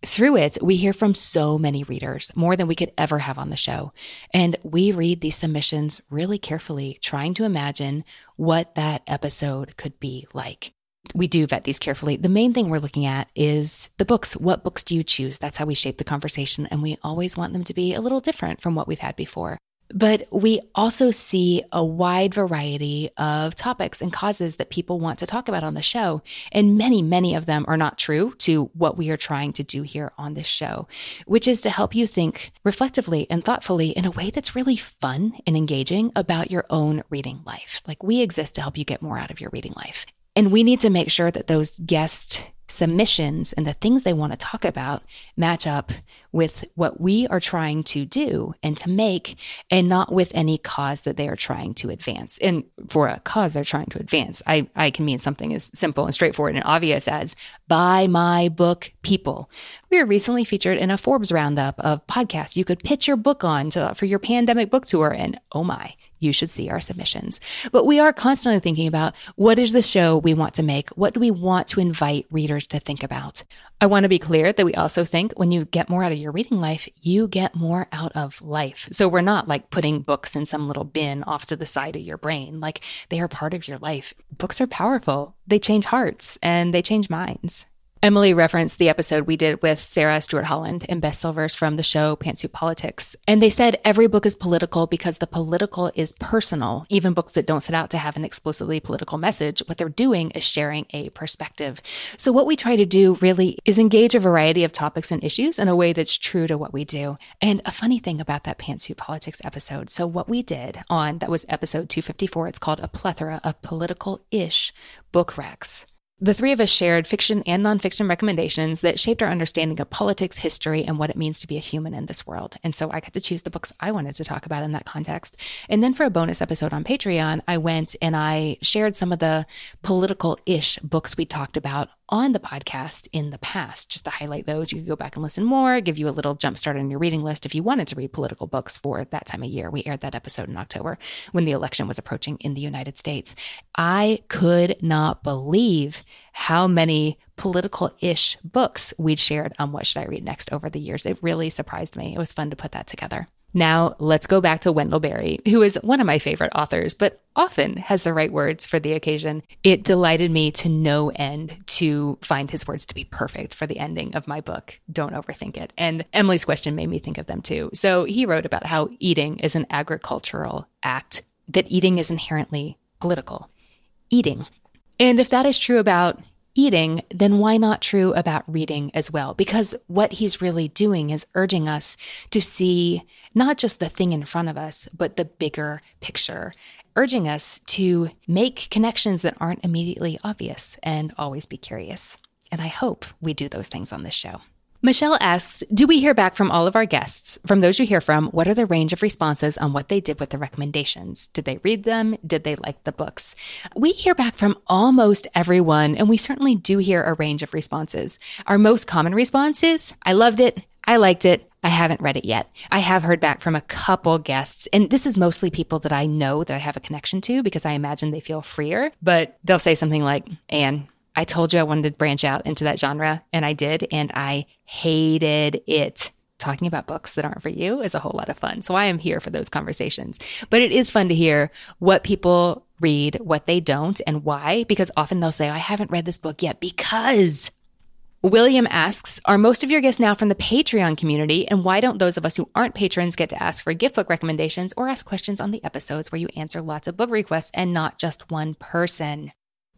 Through it, we hear from so many readers, more than we could ever have on the show. And we read these submissions really carefully, trying to imagine what that episode could be like. We do vet these carefully. The main thing we're looking at is the books. What books do you choose? That's how we shape the conversation. And we always want them to be a little different from what we've had before. But we also see a wide variety of topics and causes that people want to talk about on the show. And many, many of them are not true to what we are trying to do here on this show, which is to help you think reflectively and thoughtfully in a way that's really fun and engaging about your own reading life. Like we exist to help you get more out of your reading life. And we need to make sure that those guest submissions and the things they want to talk about match up with what we are trying to do and to make, and not with any cause that they are trying to advance. And for a cause they're trying to advance, I, I can mean something as simple and straightforward and obvious as buy my book, people. We were recently featured in a Forbes roundup of podcasts you could pitch your book on to, for your pandemic book tour. And oh my, you should see our submissions. But we are constantly thinking about what is the show we want to make? What do we want to invite readers to think about? I want to be clear that we also think when you get more out of your reading life, you get more out of life. So we're not like putting books in some little bin off to the side of your brain. Like they are part of your life. Books are powerful. They change hearts and they change minds. Emily referenced the episode we did with Sarah Stewart Holland and Beth Silvers from the show Pantsuit Politics. And they said every book is political because the political is personal. Even books that don't set out to have an explicitly political message, what they're doing is sharing a perspective. So what we try to do really is engage a variety of topics and issues in a way that's true to what we do. And a funny thing about that Pantsuit Politics episode. So what we did on that was episode 254. It's called a plethora of political-ish book recs. The three of us shared fiction and nonfiction recommendations that shaped our understanding of politics, history, and what it means to be a human in this world. And so I got to choose the books I wanted to talk about in that context. And then for a bonus episode on Patreon, I went and I shared some of the political ish books we talked about on the podcast in the past. Just to highlight those, you could go back and listen more, give you a little jump start on your reading list if you wanted to read political books for that time of year. We aired that episode in October when the election was approaching in the United States. I could not believe how many political ish books we'd shared on What Should I Read Next over the years. It really surprised me. It was fun to put that together. Now, let's go back to Wendell Berry, who is one of my favorite authors, but often has the right words for the occasion. It delighted me to no end to find his words to be perfect for the ending of my book, Don't Overthink It. And Emily's question made me think of them too. So he wrote about how eating is an agricultural act, that eating is inherently political. Eating. And if that is true about eating, then why not true about reading as well? Because what he's really doing is urging us to see not just the thing in front of us, but the bigger picture, urging us to make connections that aren't immediately obvious and always be curious. And I hope we do those things on this show. Michelle asks Do we hear back from all of our guests? From those you hear from, what are the range of responses on what they did with the recommendations? Did they read them? Did they like the books? We hear back from almost everyone, and we certainly do hear a range of responses. Our most common response is I loved it. I liked it. I haven't read it yet. I have heard back from a couple guests, and this is mostly people that I know that I have a connection to because I imagine they feel freer, but they'll say something like, Anne, I told you I wanted to branch out into that genre, and I did, and I hated it. Talking about books that aren't for you is a whole lot of fun. So I am here for those conversations. But it is fun to hear what people read, what they don't, and why, because often they'll say, I haven't read this book yet because. William asks, Are most of your guests now from the Patreon community? And why don't those of us who aren't patrons get to ask for gift book recommendations or ask questions on the episodes where you answer lots of book requests and not just one person?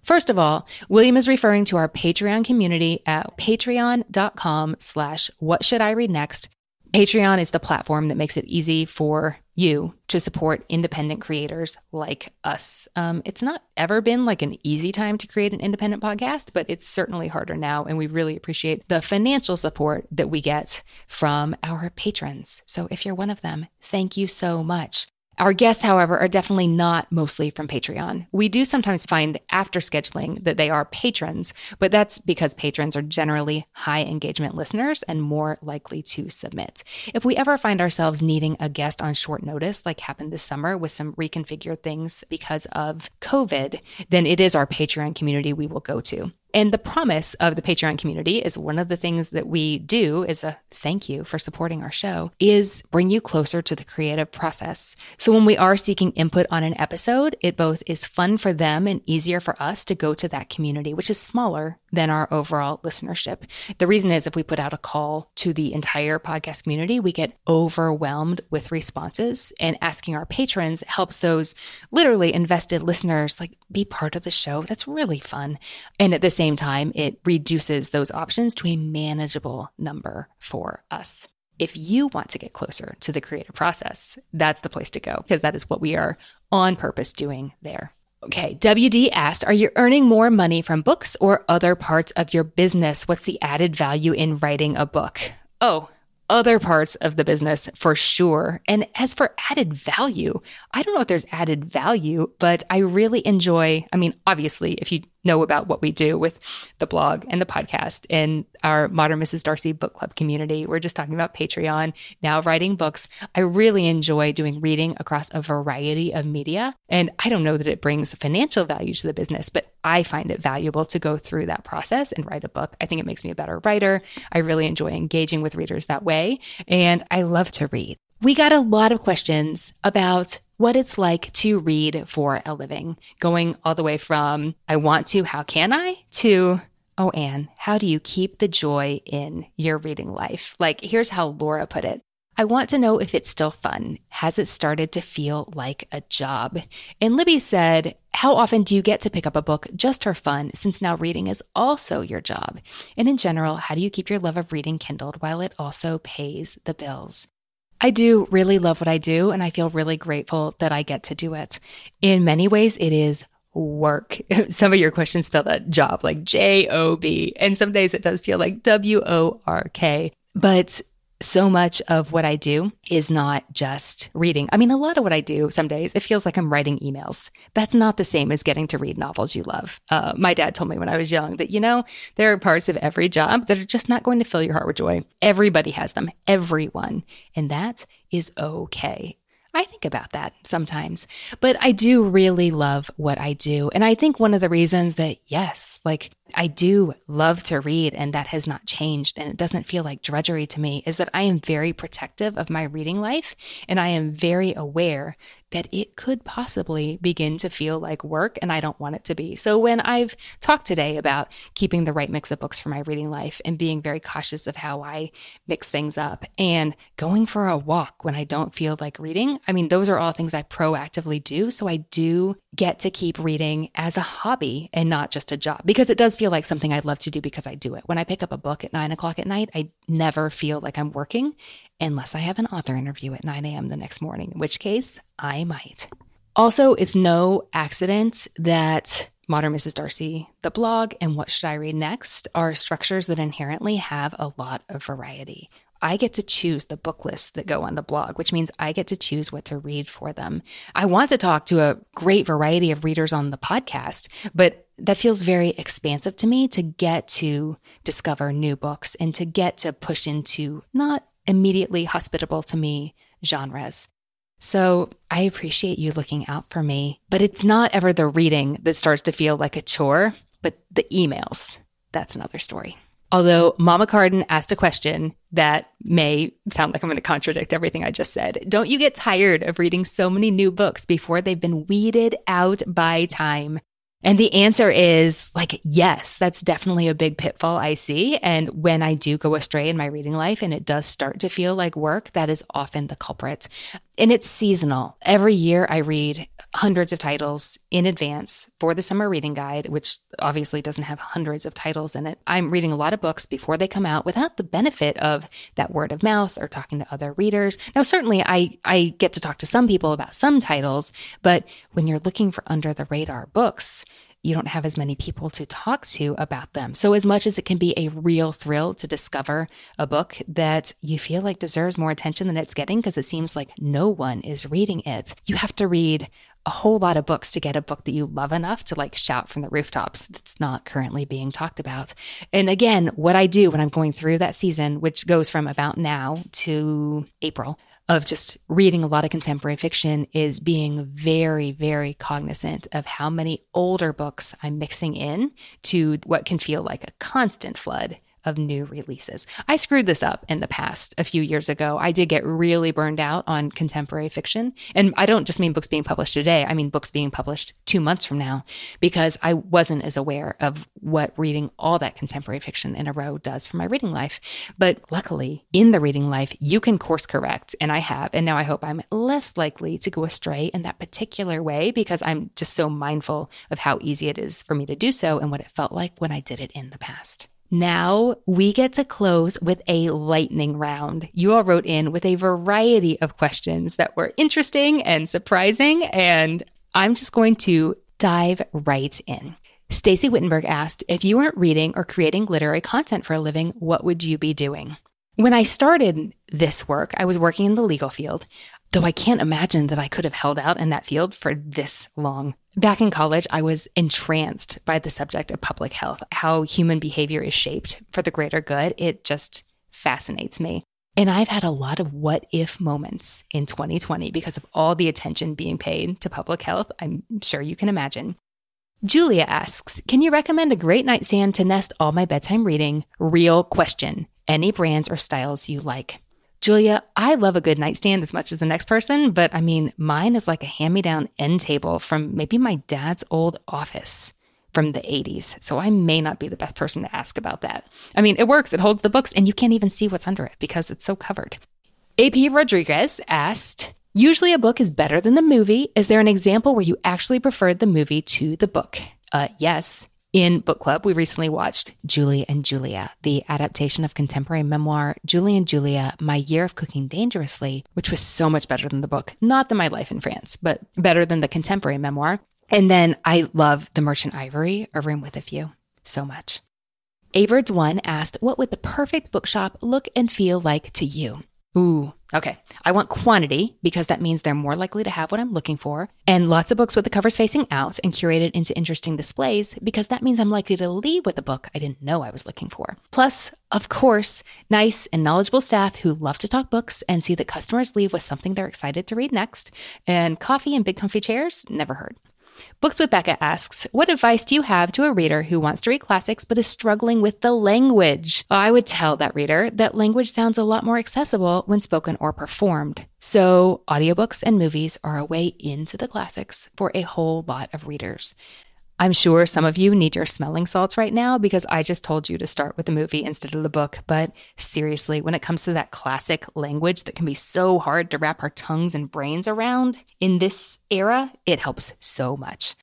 First of all, William is referring to our Patreon community at patreon.com slash what should I read next. Patreon is the platform that makes it easy for you to support independent creators like us. Um, it's not ever been like an easy time to create an independent podcast, but it's certainly harder now. And we really appreciate the financial support that we get from our patrons. So if you're one of them, thank you so much. Our guests, however, are definitely not mostly from Patreon. We do sometimes find after scheduling that they are patrons, but that's because patrons are generally high engagement listeners and more likely to submit. If we ever find ourselves needing a guest on short notice, like happened this summer with some reconfigured things because of COVID, then it is our Patreon community we will go to. And the promise of the Patreon community is one of the things that we do as a thank you for supporting our show is bring you closer to the creative process. So when we are seeking input on an episode, it both is fun for them and easier for us to go to that community, which is smaller than our overall listenership. The reason is if we put out a call to the entire podcast community, we get overwhelmed with responses and asking our patrons helps those literally invested listeners like be part of the show. That's really fun. And at the same time, it reduces those options to a manageable number for us. If you want to get closer to the creative process, that's the place to go because that is what we are on purpose doing there. Okay, WD asked, Are you earning more money from books or other parts of your business? What's the added value in writing a book? Oh, other parts of the business for sure. And as for added value, I don't know if there's added value, but I really enjoy. I mean, obviously, if you know about what we do with the blog and the podcast and our Modern Mrs. Darcy book club community. We're just talking about Patreon, now writing books. I really enjoy doing reading across a variety of media. And I don't know that it brings financial value to the business, but I find it valuable to go through that process and write a book. I think it makes me a better writer. I really enjoy engaging with readers that way. And I love to read. We got a lot of questions about what it's like to read for a living, going all the way from I want to, how can I, to Oh, Anne, how do you keep the joy in your reading life? Like, here's how Laura put it. I want to know if it's still fun. Has it started to feel like a job? And Libby said, How often do you get to pick up a book just for fun, since now reading is also your job? And in general, how do you keep your love of reading kindled while it also pays the bills? I do really love what I do, and I feel really grateful that I get to do it. In many ways, it is work. Some of your questions spell that job like J O B, and some days it does feel like W O R K. But so much of what I do is not just reading. I mean, a lot of what I do some days, it feels like I'm writing emails. That's not the same as getting to read novels you love. Uh, my dad told me when I was young that, you know, there are parts of every job that are just not going to fill your heart with joy. Everybody has them, everyone. And that is okay. I think about that sometimes, but I do really love what I do. And I think one of the reasons that, yes, like I do love to read and that has not changed and it doesn't feel like drudgery to me is that I am very protective of my reading life and I am very aware that it could possibly begin to feel like work and I don't want it to be. So when I've talked today about keeping the right mix of books for my reading life and being very cautious of how I mix things up and going for a walk when I don't feel like reading, I mean, those are all things I proactively do. So I do get to keep reading as a hobby and not just a job because it does feel like something I'd love to do because I do it. When I pick up a book at nine o'clock at night, I never feel like I'm working unless I have an author interview at 9 a.m. the next morning, in which case I might. Also, it's no accident that Modern Mrs. Darcy, the blog, and What Should I Read Next are structures that inherently have a lot of variety. I get to choose the book lists that go on the blog, which means I get to choose what to read for them. I want to talk to a great variety of readers on the podcast, but that feels very expansive to me to get to discover new books and to get to push into not immediately hospitable to me genres. So I appreciate you looking out for me, but it's not ever the reading that starts to feel like a chore, but the emails. That's another story. Although Mama Carden asked a question that may sound like I'm going to contradict everything I just said. Don't you get tired of reading so many new books before they've been weeded out by time? And the answer is like, yes, that's definitely a big pitfall I see. And when I do go astray in my reading life and it does start to feel like work, that is often the culprit and it's seasonal. Every year I read hundreds of titles in advance for the summer reading guide, which obviously doesn't have hundreds of titles in it. I'm reading a lot of books before they come out without the benefit of that word of mouth or talking to other readers. Now, certainly I, I get to talk to some people about some titles, but when you're looking for under the radar books, you don't have as many people to talk to about them. So, as much as it can be a real thrill to discover a book that you feel like deserves more attention than it's getting because it seems like no one is reading it, you have to read a whole lot of books to get a book that you love enough to like shout from the rooftops that's not currently being talked about. And again, what I do when I'm going through that season, which goes from about now to April, of just reading a lot of contemporary fiction is being very, very cognizant of how many older books I'm mixing in to what can feel like a constant flood of new releases. I screwed this up in the past a few years ago. I did get really burned out on contemporary fiction. And I don't just mean books being published today, I mean books being published two months from now, because I wasn't as aware of what reading all that contemporary fiction in a row does for my reading life. But luckily, in the reading life, you can course correct. And I have. And now I hope I'm less likely to go astray in that particular way because I'm just so mindful of how easy it is for me to do so and what it felt like when I did it in the past. Now we get to close with a lightning round. You all wrote in with a variety of questions that were interesting and surprising, and I'm just going to dive right in. Stacy Wittenberg asked, if you weren't reading or creating literary content for a living, what would you be doing? When I started this work, I was working in the legal field, though I can't imagine that I could have held out in that field for this long. Back in college, I was entranced by the subject of public health, how human behavior is shaped for the greater good. It just fascinates me. And I've had a lot of what if moments in 2020 because of all the attention being paid to public health. I'm sure you can imagine. Julia asks, Can you recommend a great nightstand to nest all my bedtime reading? Real question. Any brands or styles you like? Julia, I love a good nightstand as much as the next person, but I mean, mine is like a hand me down end table from maybe my dad's old office from the 80s. So I may not be the best person to ask about that. I mean, it works, it holds the books, and you can't even see what's under it because it's so covered. AP Rodriguez asked, Usually a book is better than the movie. Is there an example where you actually preferred the movie to the book? Uh, yes in book club, we recently watched Julie and Julia, the adaptation of contemporary memoir Julie and Julia, My Year of Cooking Dangerously, which was so much better than the book. Not than My Life in France, but better than the contemporary memoir. And then I love The Merchant Ivory, A Room with a View, so much. Averds One asked, What would the perfect bookshop look and feel like to you? Ooh, okay. I want quantity because that means they're more likely to have what I'm looking for, and lots of books with the covers facing out and curated into interesting displays because that means I'm likely to leave with a book I didn't know I was looking for. Plus, of course, nice and knowledgeable staff who love to talk books and see that customers leave with something they're excited to read next, and coffee and big comfy chairs, never heard. Books with Becca asks, What advice do you have to a reader who wants to read classics but is struggling with the language? I would tell that reader that language sounds a lot more accessible when spoken or performed. So, audiobooks and movies are a way into the classics for a whole lot of readers. I'm sure some of you need your smelling salts right now because I just told you to start with the movie instead of the book. But seriously, when it comes to that classic language that can be so hard to wrap our tongues and brains around in this era, it helps so much.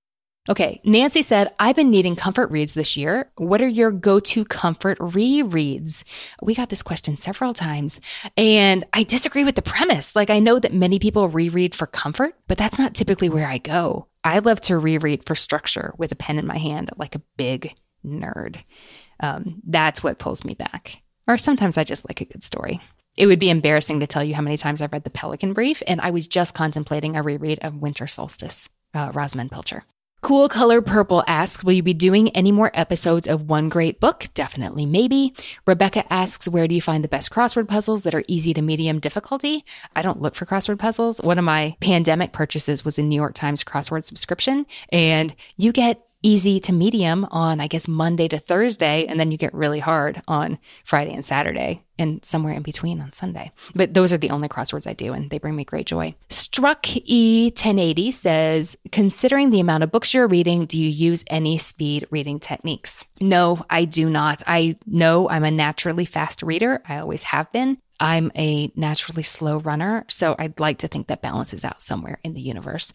Okay, Nancy said, I've been needing comfort reads this year. What are your go to comfort rereads? We got this question several times, and I disagree with the premise. Like, I know that many people reread for comfort, but that's not typically where I go. I love to reread for structure with a pen in my hand, like a big nerd. Um, that's what pulls me back. Or sometimes I just like a good story. It would be embarrassing to tell you how many times I've read The Pelican Brief, and I was just contemplating a reread of Winter Solstice, uh, Rosamunde Pilcher. Cool Color Purple asks, Will you be doing any more episodes of One Great Book? Definitely, maybe. Rebecca asks, Where do you find the best crossword puzzles that are easy to medium difficulty? I don't look for crossword puzzles. One of my pandemic purchases was a New York Times crossword subscription, and you get easy to medium on, I guess, Monday to Thursday, and then you get really hard on Friday and Saturday, and somewhere in between on Sunday. But those are the only crosswords I do, and they bring me great joy. Struck E1080 says, considering the amount of books you're reading, do you use any speed reading techniques? No, I do not. I know I'm a naturally fast reader. I always have been. I'm a naturally slow runner, so I'd like to think that balances out somewhere in the universe.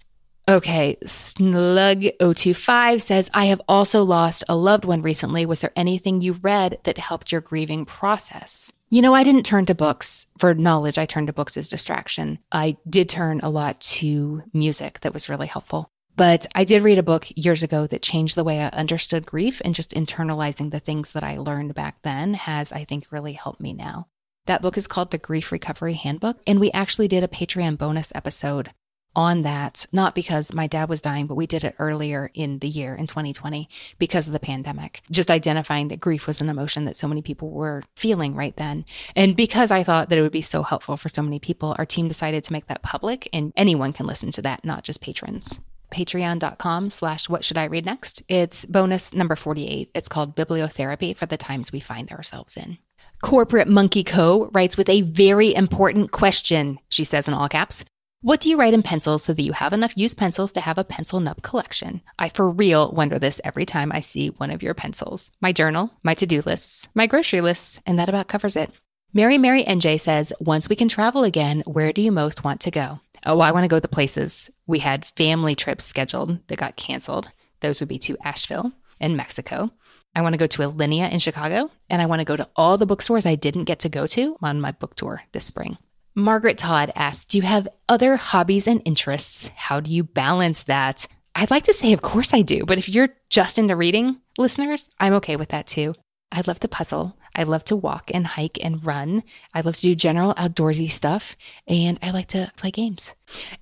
Okay, Slug025 says, I have also lost a loved one recently. Was there anything you read that helped your grieving process? You know, I didn't turn to books for knowledge. I turned to books as distraction. I did turn a lot to music that was really helpful. But I did read a book years ago that changed the way I understood grief and just internalizing the things that I learned back then has, I think, really helped me now. That book is called The Grief Recovery Handbook. And we actually did a Patreon bonus episode on that, not because my dad was dying, but we did it earlier in the year in 2020 because of the pandemic. Just identifying that grief was an emotion that so many people were feeling right then. And because I thought that it would be so helpful for so many people, our team decided to make that public and anyone can listen to that, not just patrons patreon.com slash what should I read next. It's bonus number 48. It's called Bibliotherapy for the times we find ourselves in. Corporate Monkey Co. writes with a very important question, she says in all caps. What do you write in pencil so that you have enough used pencils to have a pencil nub collection? I for real wonder this every time I see one of your pencils. My journal, my to do lists, my grocery lists, and that about covers it. Mary Mary NJ says, Once we can travel again, where do you most want to go? Oh, I want to go to the places. We had family trips scheduled that got canceled. Those would be to Asheville and Mexico. I want to go to Alinea in Chicago, and I want to go to all the bookstores I didn't get to go to on my book tour this spring. Margaret Todd asks, Do you have other hobbies and interests? How do you balance that? I'd like to say, of course I do, but if you're just into reading, listeners, I'm okay with that too. I love to puzzle. I love to walk and hike and run. I love to do general outdoorsy stuff and I like to play games.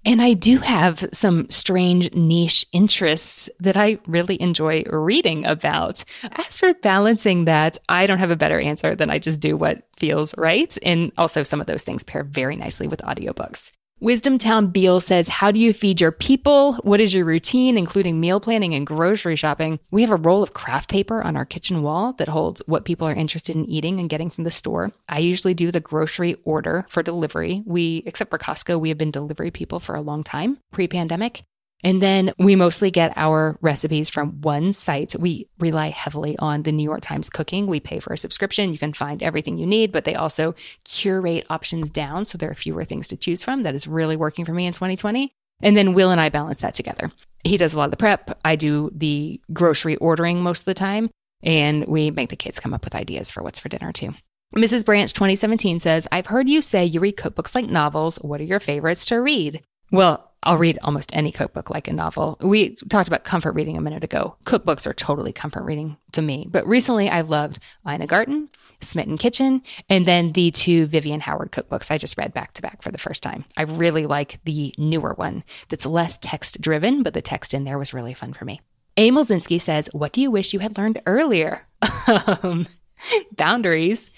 And I do have some strange niche interests that I really enjoy reading about. As for balancing that, I don't have a better answer than I just do what feels right. And also, some of those things pair very nicely with audiobooks. Wisdom Town Beal says, How do you feed your people? What is your routine, including meal planning and grocery shopping? We have a roll of craft paper on our kitchen wall that holds what people are interested in eating and getting from the store. I usually do the grocery order for delivery. We, except for Costco, we have been delivery people for a long time pre pandemic. And then we mostly get our recipes from one site. We rely heavily on the New York Times cooking. We pay for a subscription. You can find everything you need, but they also curate options down. So there are fewer things to choose from. That is really working for me in 2020. And then Will and I balance that together. He does a lot of the prep. I do the grocery ordering most of the time. And we make the kids come up with ideas for what's for dinner too. Mrs. Branch 2017 says, I've heard you say you read cookbooks like novels. What are your favorites to read? Well, I'll read almost any cookbook like a novel. We talked about comfort reading a minute ago. Cookbooks are totally comfort reading to me. But recently I've loved Ina Garten, Smitten Kitchen, and then the two Vivian Howard cookbooks I just read back to back for the first time. I really like the newer one that's less text driven, but the text in there was really fun for me. Emil Zinsky says, What do you wish you had learned earlier? um, boundaries.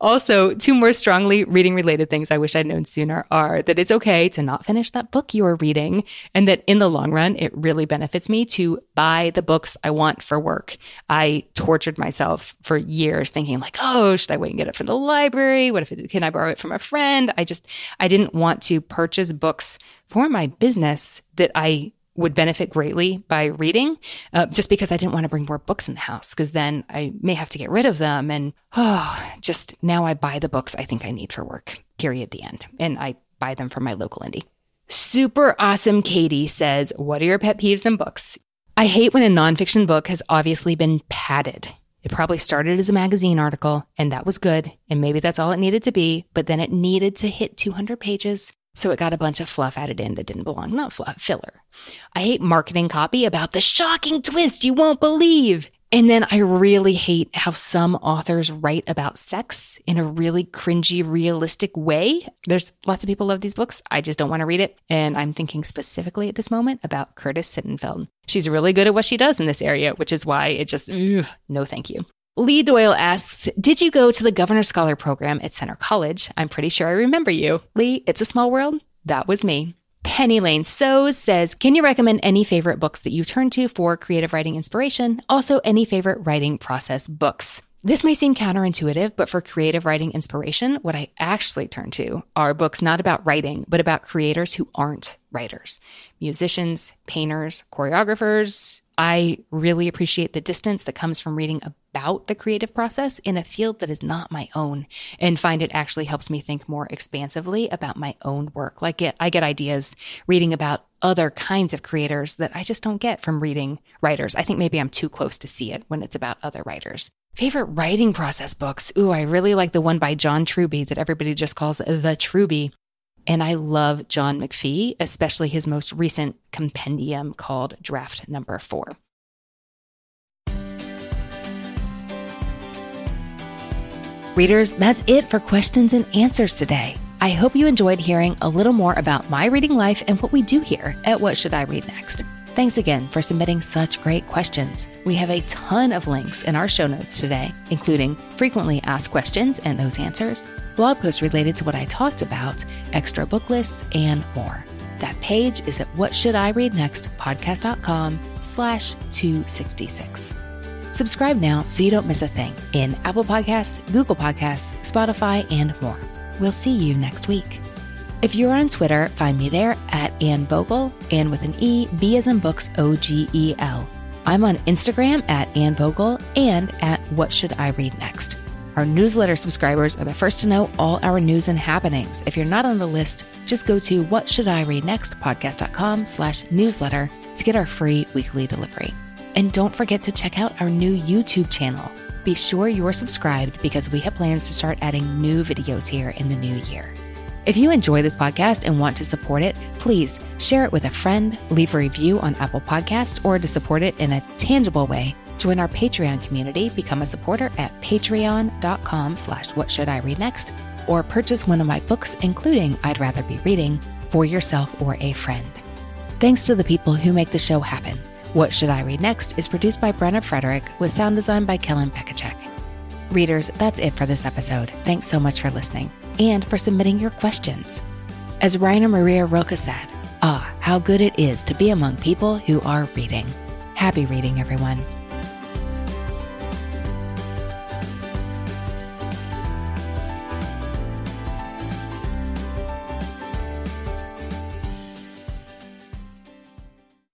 Also, two more strongly reading related things I wish I'd known sooner are that it's okay to not finish that book you are reading, and that in the long run, it really benefits me to buy the books I want for work. I tortured myself for years thinking, like, oh, should I wait and get it from the library? What if it, can I borrow it from a friend? I just, I didn't want to purchase books for my business that I would benefit greatly by reading, uh, just because I didn't want to bring more books in the house, because then I may have to get rid of them. And oh, just now I buy the books I think I need for work, period, the end. And I buy them from my local indie. Super awesome Katie says, What are your pet peeves in books? I hate when a nonfiction book has obviously been padded. It probably started as a magazine article, and that was good, and maybe that's all it needed to be, but then it needed to hit 200 pages, so it got a bunch of fluff added in that didn't belong. Not fluff, filler. I hate marketing copy about the shocking twist you won't believe. And then I really hate how some authors write about sex in a really cringy, realistic way. There's lots of people love these books. I just don't want to read it. And I'm thinking specifically at this moment about Curtis Sittenfeld. She's really good at what she does in this area, which is why it just, ugh, no thank you. Lee Doyle asks, Did you go to the Governor Scholar program at Centre College? I'm pretty sure I remember you. Lee, it's a small world. That was me. Penny Lane Sows says, Can you recommend any favorite books that you turn to for creative writing inspiration? Also, any favorite writing process books? This may seem counterintuitive, but for creative writing inspiration, what I actually turn to are books not about writing, but about creators who aren't writers musicians, painters, choreographers. I really appreciate the distance that comes from reading about the creative process in a field that is not my own and find it actually helps me think more expansively about my own work. Like it, I get ideas reading about other kinds of creators that I just don't get from reading writers. I think maybe I'm too close to see it when it's about other writers. Favorite writing process books. Ooh, I really like the one by John Truby that everybody just calls The Truby. And I love John McPhee, especially his most recent compendium called Draft Number Four. Readers, that's it for questions and answers today. I hope you enjoyed hearing a little more about my reading life and what we do here at What Should I Read Next. Thanks again for submitting such great questions. We have a ton of links in our show notes today, including frequently asked questions and those answers, blog posts related to what I talked about, extra book lists, and more. That page is at whatshouldireadnextpodcast.com slash 266. Subscribe now so you don't miss a thing in Apple Podcasts, Google Podcasts, Spotify, and more. We'll see you next week. If you're on Twitter, find me there at Anne Bogel, and with an E, B as in books, O G E L. I'm on Instagram at Anne Bogel and at What Should I Read Next. Our newsletter subscribers are the first to know all our news and happenings. If you're not on the list, just go to what should I read next podcast.com slash newsletter to get our free weekly delivery. And don't forget to check out our new YouTube channel. Be sure you're subscribed because we have plans to start adding new videos here in the new year. If you enjoy this podcast and want to support it, please share it with a friend, leave a review on Apple Podcast, or to support it in a tangible way, join our Patreon community, become a supporter at patreon.com slash what should I read next, or purchase one of my books, including I'd Rather Be Reading, for yourself or a friend. Thanks to the people who make the show happen. What Should I Read Next is produced by Brenna Frederick with sound design by Kellen Pekacek. Readers, that's it for this episode. Thanks so much for listening and for submitting your questions. As Rainer Maria Rilke said, ah, how good it is to be among people who are reading. Happy reading, everyone.